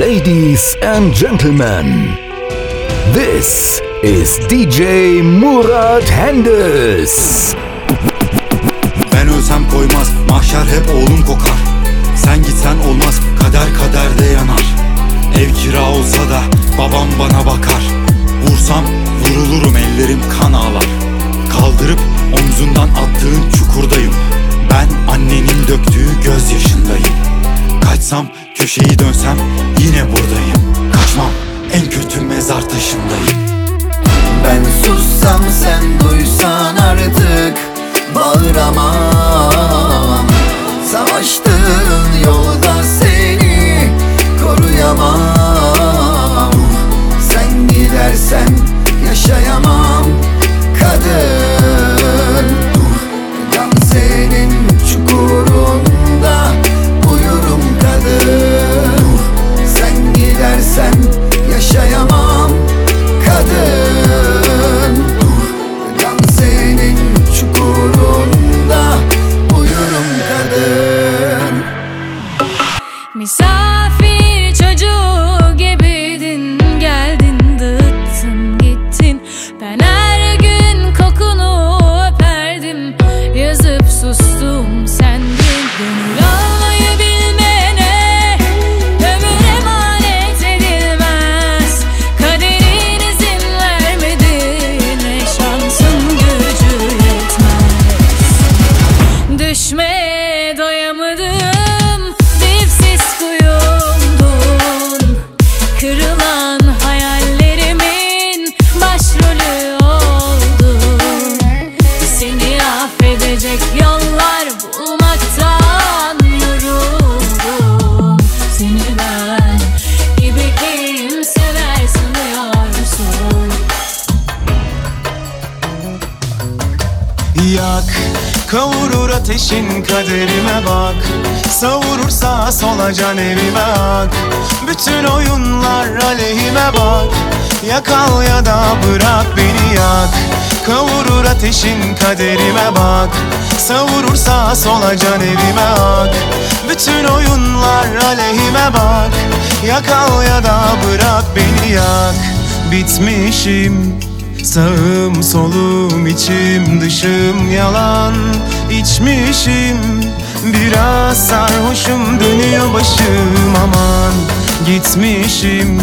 Ladies and gentlemen, this is DJ Murat Hendes. Ben ölsem koymaz mahşer hep oğlum kokar. Sen gitsen olmaz kader kaderde yanar. Ev kira olsa da babam bana bakar. Vursam vurulurum ellerim kan ağlar. Kaldırıp omzundan attığın çukurdayım. Ben annenin döktüğü gözyaşındayım. Kaçsam köşeyi dönsem yine buradayım. Kaçmam en kötü mezar taşındayım. Ben sussam sen duysan artık Bağıramam. Savaştığın yolda seni koruyamam. Sen gidersen ateşin kaderime bak. Savurur sağa sola can evime ak. Bütün oyunlar aleyhime bak. Yakal ya da bırak beni yak. Kavurur ateşin kaderime bak. Savurur sağa sola can evime ak. Bütün oyunlar aleyhime bak. Yakal ya da bırak beni yak. Bitmişim Sağım solum içim dışım yalan içmişim Biraz sarhoşum dönüyor başım. Aman Gitmişim.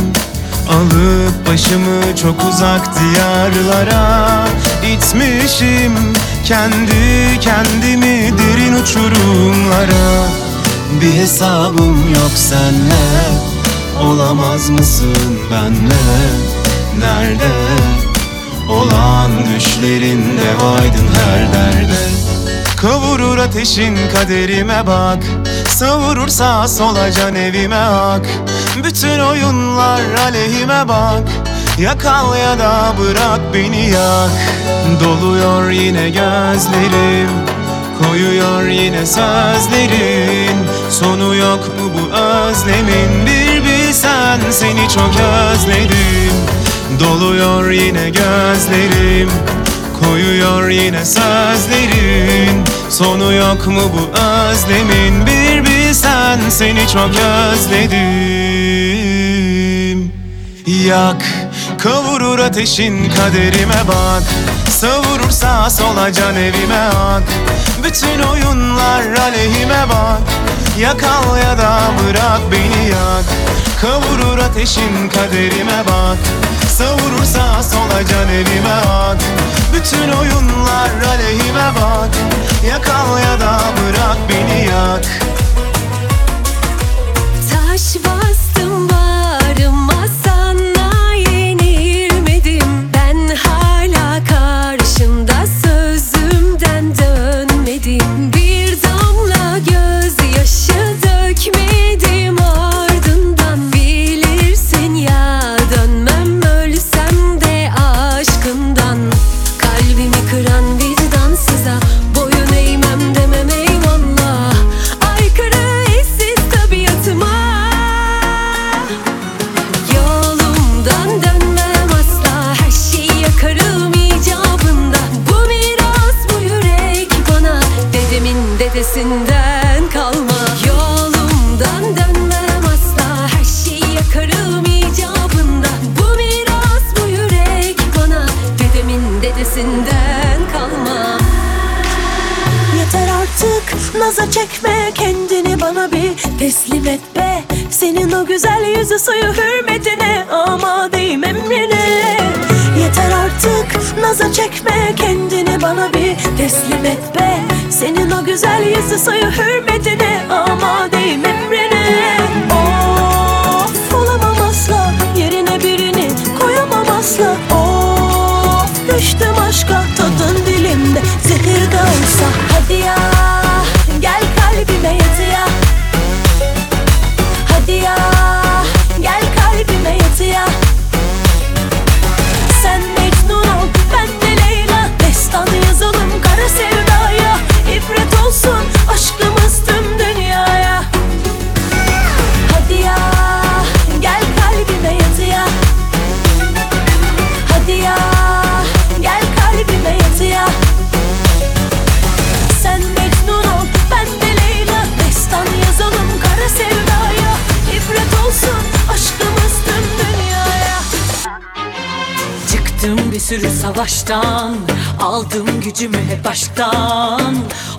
Alıp başımı çok uzak diyarlara. İtmişim Kendi kendimi derin uçurumlara. Bir hesabım yok senle. Olamaz mısın benle? Nerede? Olan düşlerinde vaydın her derde Kavurur ateşin kaderime bak. Savurur sağa sola can evime ak. Bütün oyunlar aleyhime bak. Yakal ya da bırak beni yak. Doluyor yine gözlerim. Koyuyor yine sözlerin Sonu yok mu bu özlemin? Bir bilsen seni çok özledim. Doluyor yine gözlerim Koyuyor yine sözlerin. Sonu yok mu bu özlemin? Bir bilsen seni çok özledim. Yak Kavurur ateşin kaderime bak. Savurur sağa sola can evime ak. Bütün oyunlar aleyhime bak. Yakal ya da bırak beni yak. Kavurur ateşin kaderime bak. Savurur sağa sola can evime ak Bütün oyunlar aleyhime bak. Yakal ya da bırak beni yak dedesinden kalma. Yolumdan dönmem asla. Her şeyi yakarım icabında. Bu miras bu yürek bana. Dedemin dedesinden kalma. Yeter artık naza çekme kendini bana bir. Teslim et be Senin o güzel yüzü suyu hürmetine. Ama değmem emrine Yeter artık Naza çekme kendini bana bir teslim et be. Senin o güzel yüzü sayı hürmetine ama değme emrine. Of olamam asla yerine birini koyamam asla. Of düştüm aşka tadın dilimde. sürü savaştan Aldım gücümü hep baştan.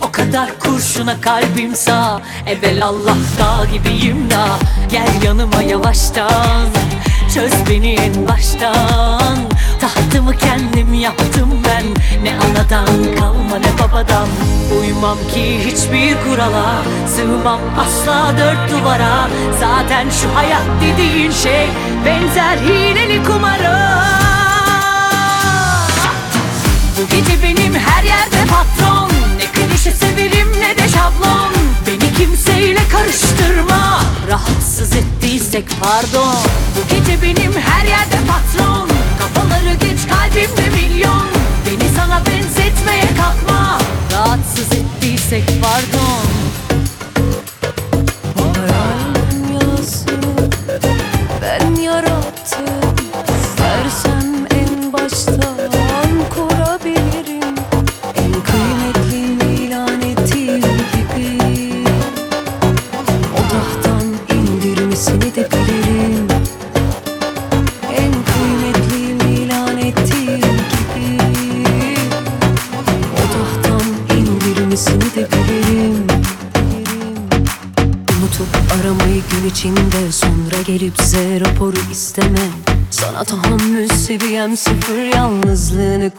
O kadar kurşuna kalbim sağ Evvel Allah dağ gibiyim da Gel yanıma yavaştan. Çöz beni en baştan. Tahtımı kendim yaptım ben Ne anadan kalma ne babadan. Uymam ki hiçbir kurala Sığmam asla dört duvara. Zaten şu hayat dediğin şey Benzer hileli kumara bu gece benim her yerde patron. Ne klişe severim ne de şablon. Beni kimseyle karıştırma. Rahatsız ettiysek pardon. Bu gece benim her yerde patron. Kafaları geç kalbimde milyon. Beni sana benzetmeye kalkma. Rahatsız ettiysek pardon.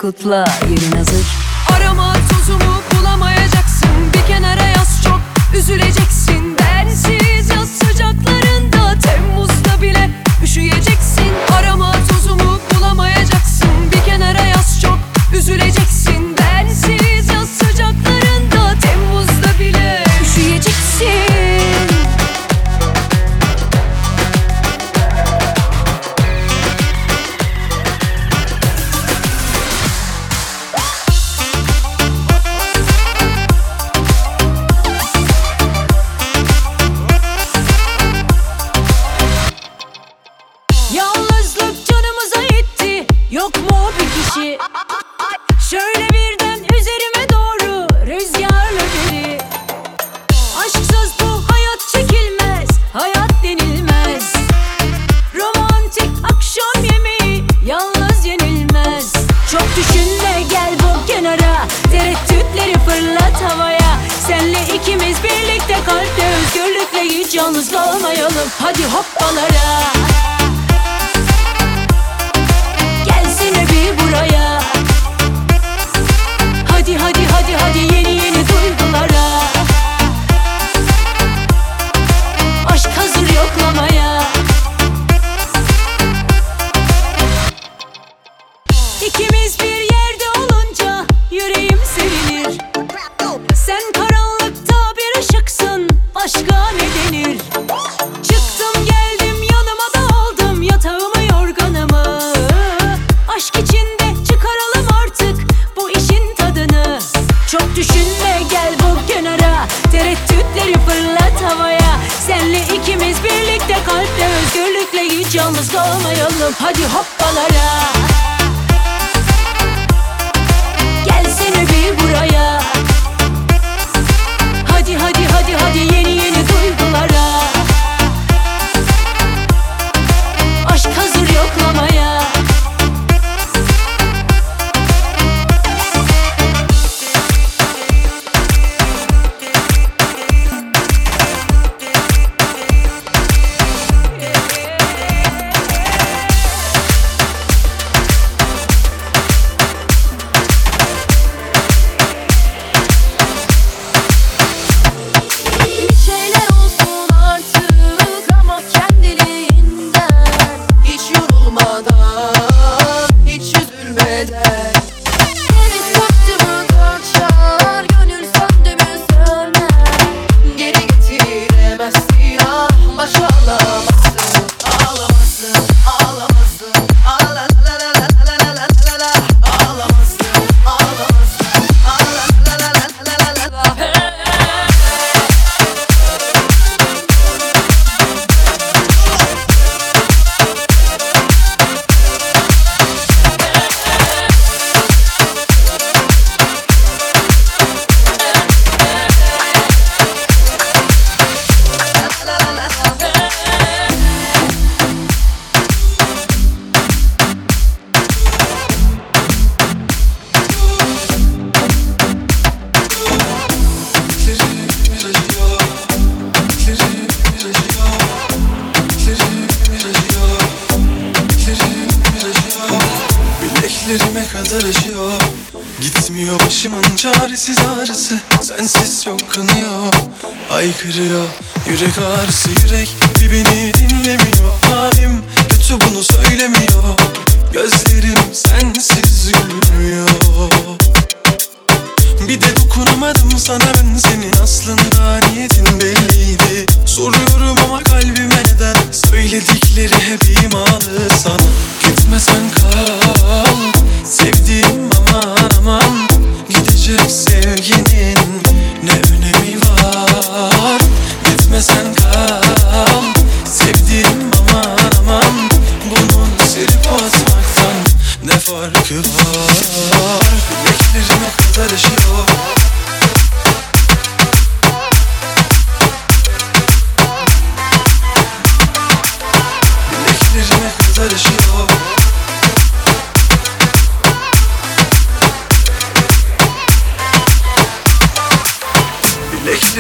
kutla. Yerin hazır.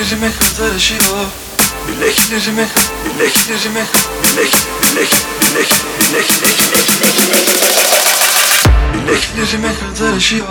Bileklerime hızlar aşıyor Bileklerime, bileklerime Bilek, bilek, bilek, bilek, bilek, bilek, bilek Bileklerime hızlar aşıyor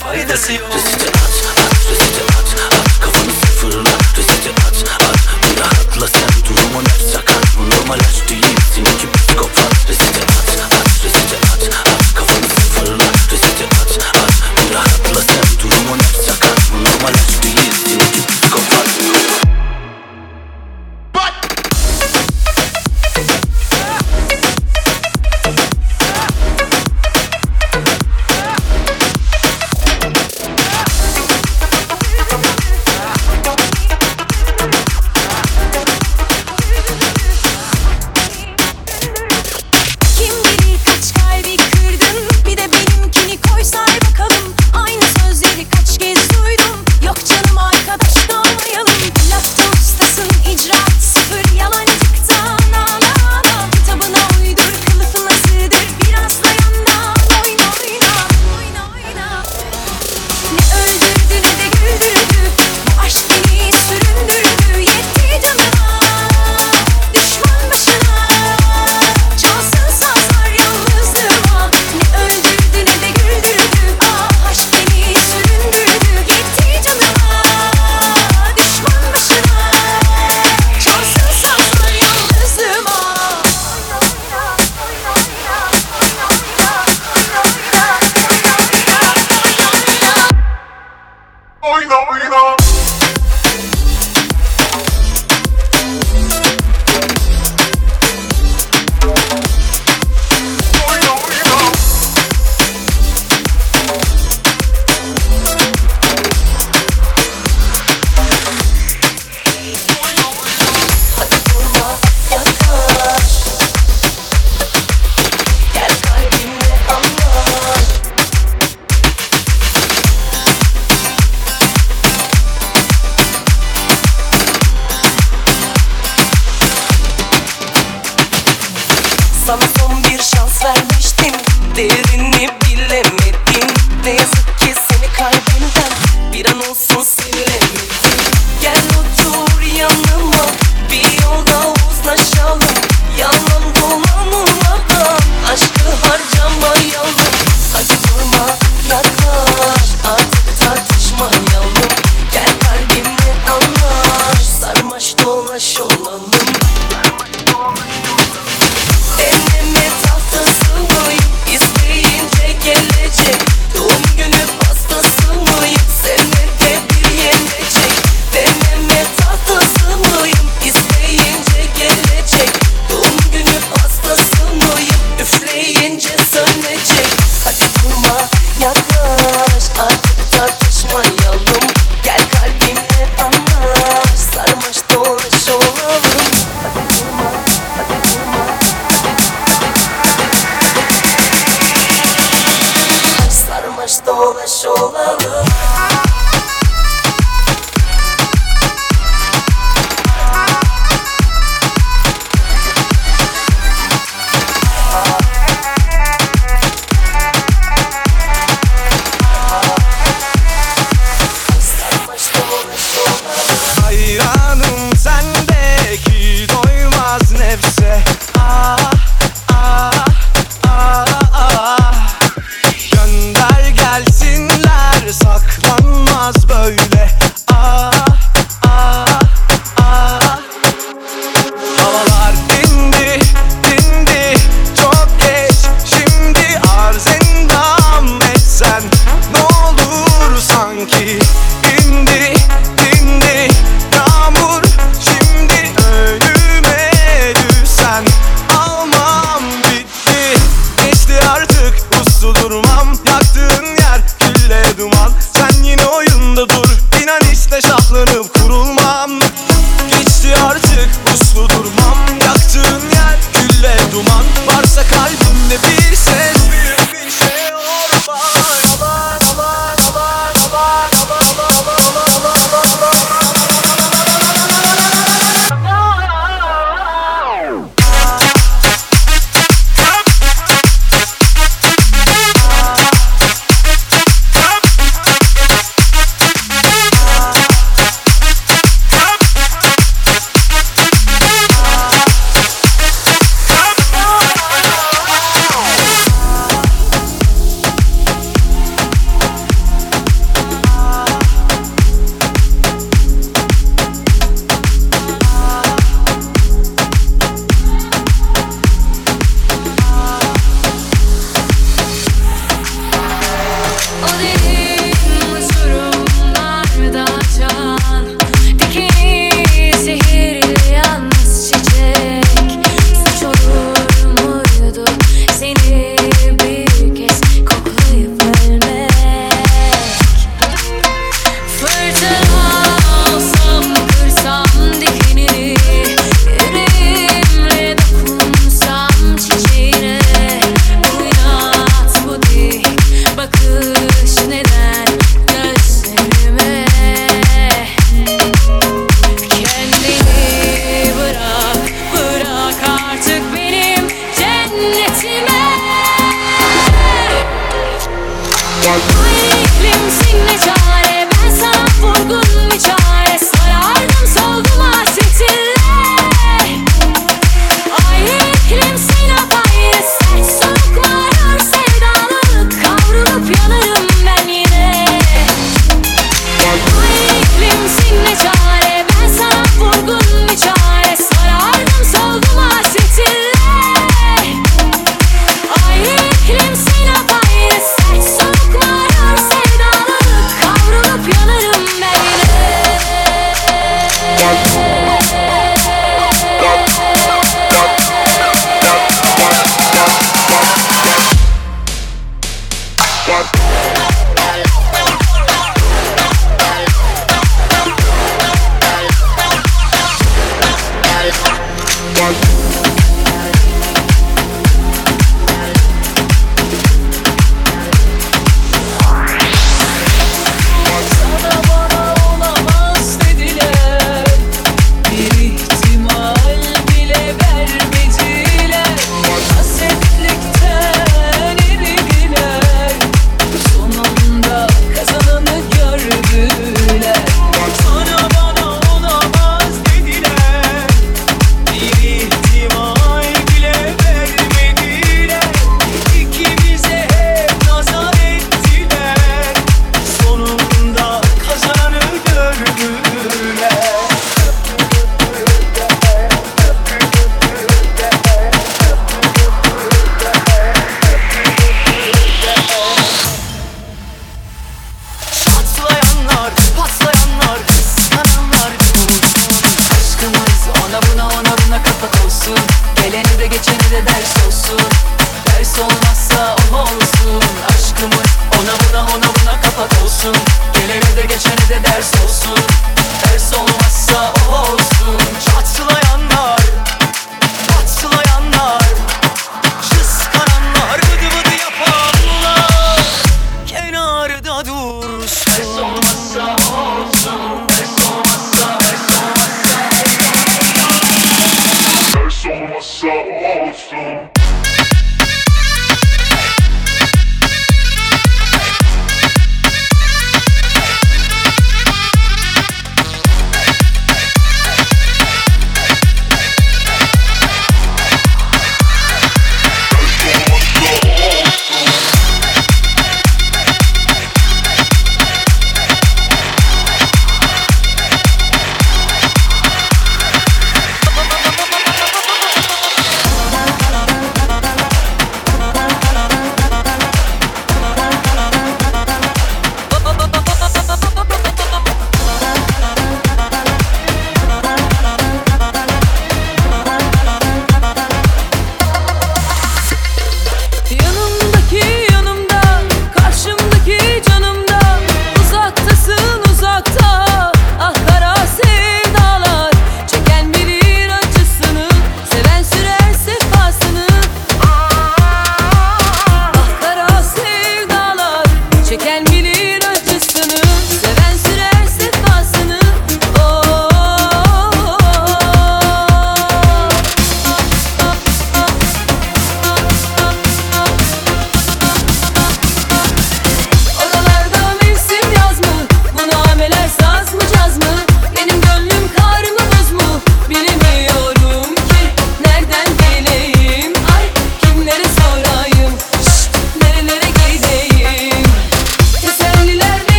Foi that's the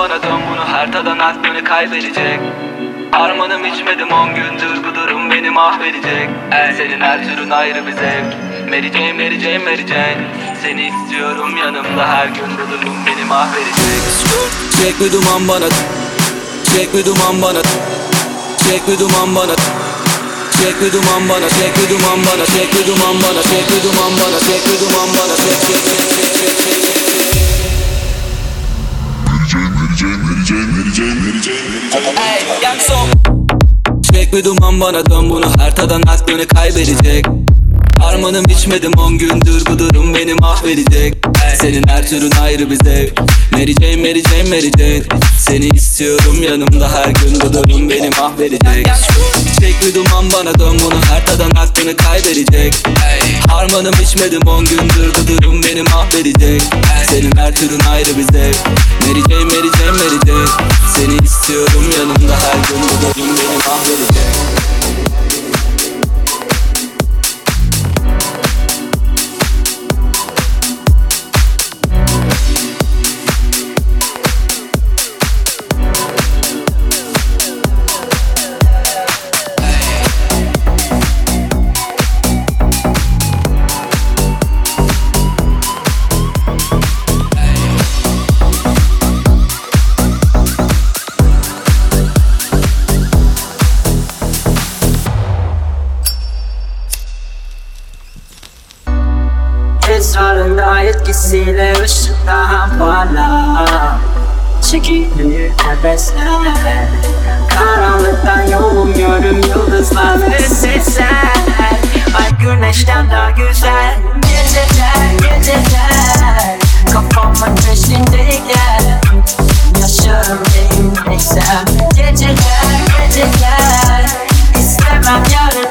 bana dön bunu her tadan aklını kaybedecek. Harmanım içmedim on gündür bu durum beni mahvedecek. Ey, Senin her türün ayrı bir zevk. Mary Jane, Mary Jane, Mary Jane Seni istiyorum yanımda her gün bu durum beni mahvedecek. Çek bir duman bana Çek bir duman bana Çek bir duman bana Çek bir duman bana, çek bir duman bana, çek bir duman bana, çek bir duman bana, çek bir duman bana, çek çek çek çek çek çek çek Çek bir duman bana dön bunu her tadan aklını kaybedecek Harmanım içmedim on gündür bu durum beni mahvedecek Senin her türün ayrı bir zevk. Mary Jane, Mary Jane, Mary Jane Seni istiyorum yanımda her gün bu durum beni mahvedecek Çek duman bana dön bunu her tadan aklını kaybedecek. Harmanım içmedim on gündür bu durum beni mahvedecek Senin her türün ayrı bir zevk. Mary Jane, Mary Jane, Mary Jane Seni istiyorum yanımda her gün bu durum beni mahvedecek Esrarında etkisiyle ışık daha parla Çekiliyor nefesler Karanlıktan yolum görüm yıldızlar ve sesler. Ay güneşten daha güzel. Geceler geceler. Kafamın peşindeyken. Yaşarım değilmeysem Geceler geceler. İstemem yarın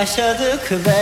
Yaşadık ve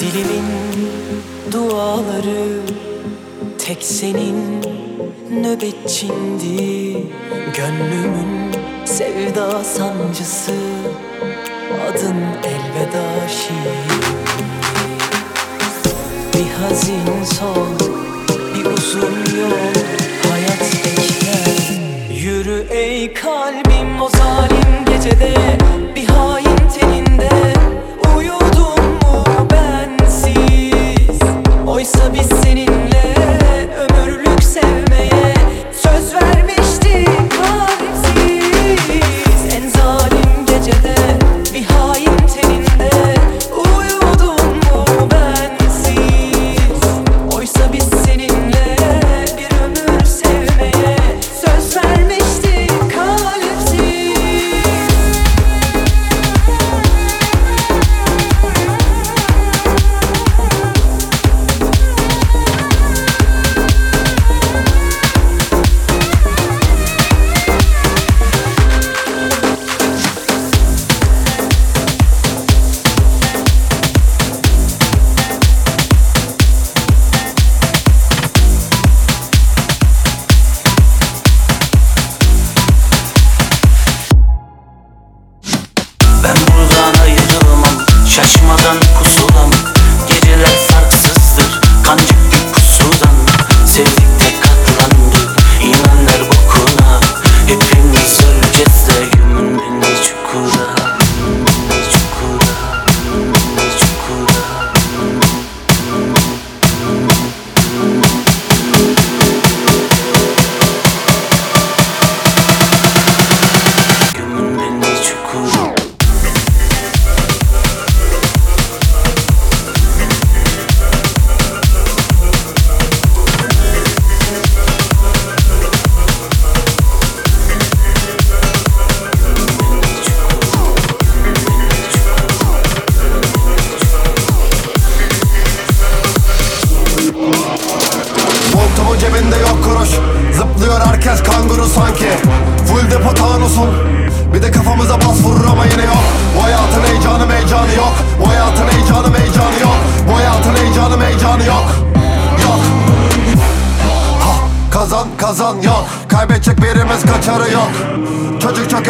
Dilimin duaları tek senin nöbetçindi. Gönlümün sevda sancısı adın elveda şiir Bir hazin sol, bir uzun yol hayat bekler. Yürü ey kalbim o zalim gecede bir hayal Oysa biz seninle. Ömürlük sevmek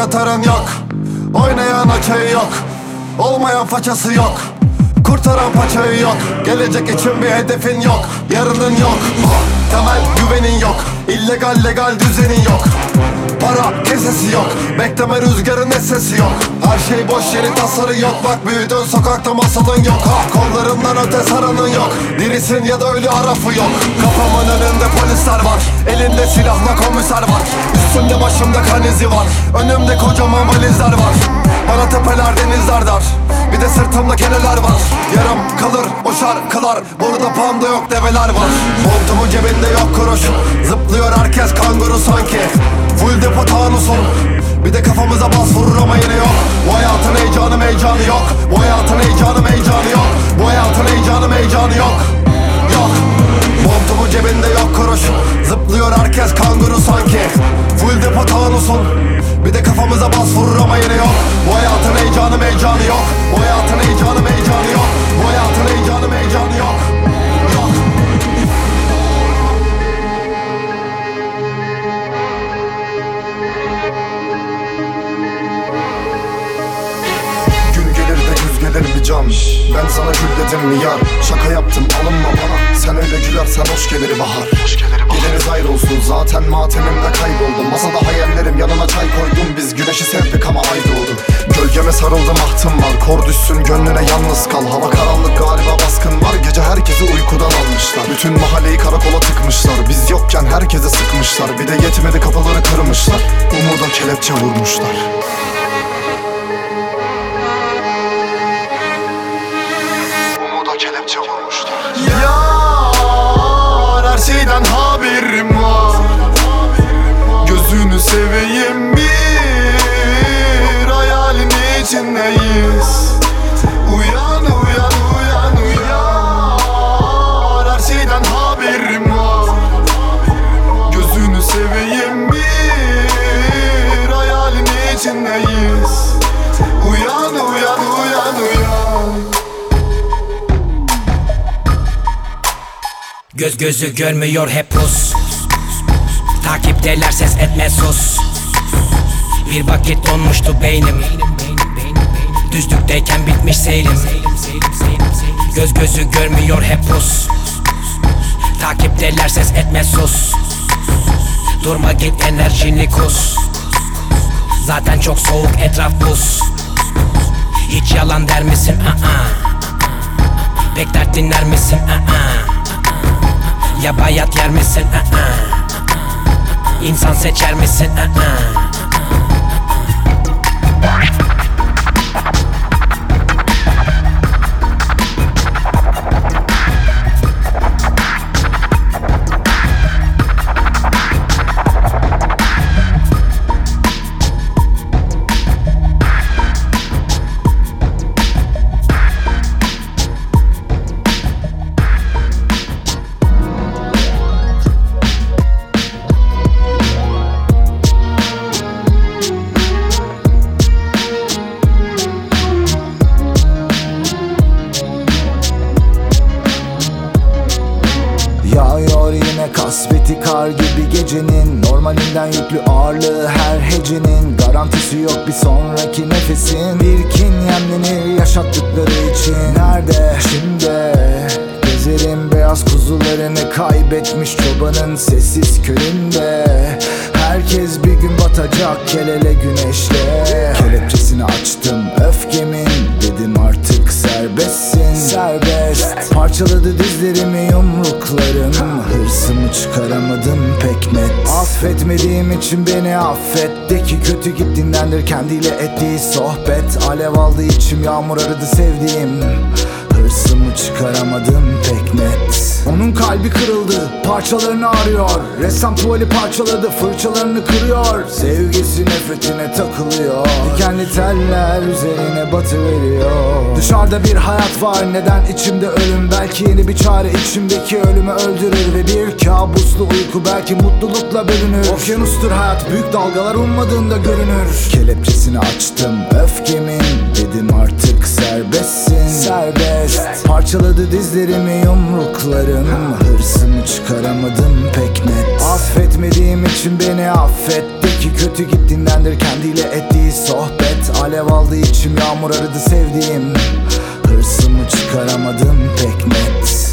atarın yok Oynayan açayı yok Olmayan façası yok. Kurtaran paçayı yok Gelecek için bir hedefin yok. Yarının yok Temel güvenin yok illegal legal düzenin yok Para kesesi yok. Bekleme rüzgarın sesi yok. Her şey boş yeri tasarı yok. Bak büyüdün sokakta masalın yok. Ha Kollarından öte saranın yok. Dirisin ya da ölü arafı yok. Kafamın önünde polisler var. Elinde silahla komiser var. Üstümde başımda kan izi var. Önümde kocaman valizler var. Bana tepeler denizler dar Bir de sırtımda keneler var. Yarım kalır o şarkılar Burada panda yok develer var. Montumun cebinde yok kuruş. Zıplıyor herkes kanguru sanki. Full depo tanusun Bir de kafamıza bas vurur ama yine yok. Bu hayatın heyecanı heyecanı yok. Bu hayatın heyecanı heyecanı yok. Bu hayatın heyecanı heyecanı yok Montumun cebinde yok kuruş. Zıplıyor herkes kanguru sanki. Full depo tanusun Bir de kafamıza bas vurur ama yine yok. Bu hayatın heyecanı heyecanı yok. Bu hayatın heyecanı heyecanı yok. Bu hayatın heyecanı heyecanı Yok can Ben sana gül dedim mi yar Şaka yaptım alınma bana. Sen öyle gülersen hoş gelir bahar. Geliriz ayrı olsun zaten matemimde kayboldum. Masada hayallerim yanına çay koydum. Biz güneşi sevdik ama ay doğdu. Gölgeme sarıldım ahtım var. Kor düşsün gönlüne yalnız kal. Hava karanlık galiba baskın var. Gece herkesi uykudan almışlar. Bütün mahalleyi karakola tıkmışlar. Biz yokken herkese sıkmışlar. Bir de yetmedi kapıları kırmışlar. Umuda kelepçe vurmuşlar şeyden haberim var. Gözünü seveyim Göz gözü görmüyor hep pus Takipteler ses etme sus Bir vakit donmuştu beynim Düzlükteyken bitmiş seyrim Göz gözü görmüyor hep pus Takipteler ses etme sus Durma git enerjini kus Zaten çok soğuk etraf buz Hiç yalan der misin? Aa. Pek dert dinler misin? Aa. Ya bayat yer misin? İnsan seçer misin? Aa. Yağıyor çobanın sessiz köyünde Herkes bir gün batacak el ele güneşle. Kelepçesini açtım öfkemin Dedim artık serbestsin. Serbest. Parçaladı dizlerimi yumruklarım. Hırsımı çıkaramadım pek net. Affetmediğim için beni affet. De ki kötü gittiğindendir kendiyle ettiği sohbet. Alev aldı içim yağmur aradı sevdiğim. Hırsımı çıkaramadım pek net Onun kalbi kırıldı parçalarını arıyor. Ressam tuvali parçaladı fırçalarını kırıyor. Sevgisi nefretine takılıyor. Dikenli teller üzerine batı veriyor Dışarıda bir hayat var neden içimde ölüm? Belki yeni bir çare içimdeki ölümü öldürür. Ve bir kabuslu uyku belki mutlulukla bölünür. Okyanustur hayat büyük dalgalar ummadığında görünür. Kelepçesini açtım öfkemin Parçaladı dizlerimi yumruklarım Hırsımı çıkaramadım pek net. Affetmediğim için beni affetti ki Kötü gittiğindendir kendiyle ettiği sohbet. Alev aldı içim yağmur aradı sevdiğim. Hırsımı çıkaramadım pek net.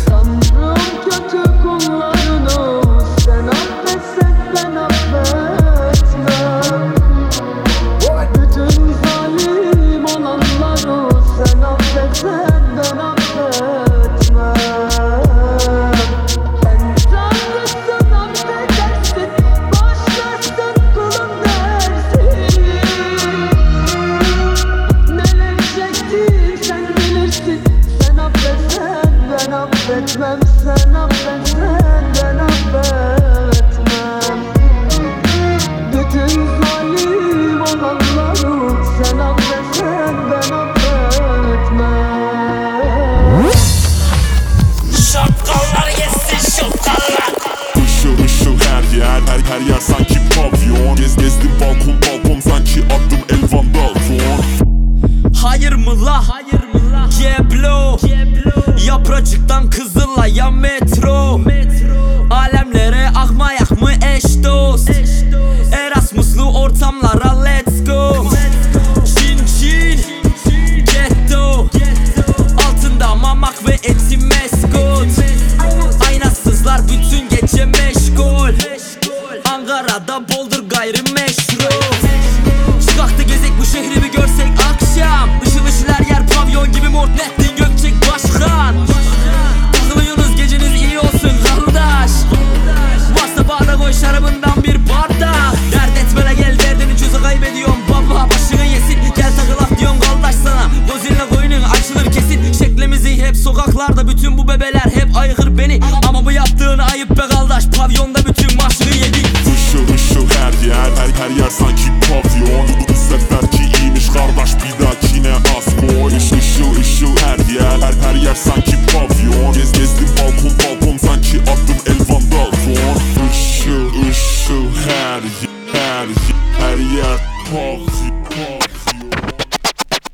Adam kızılla yanmaya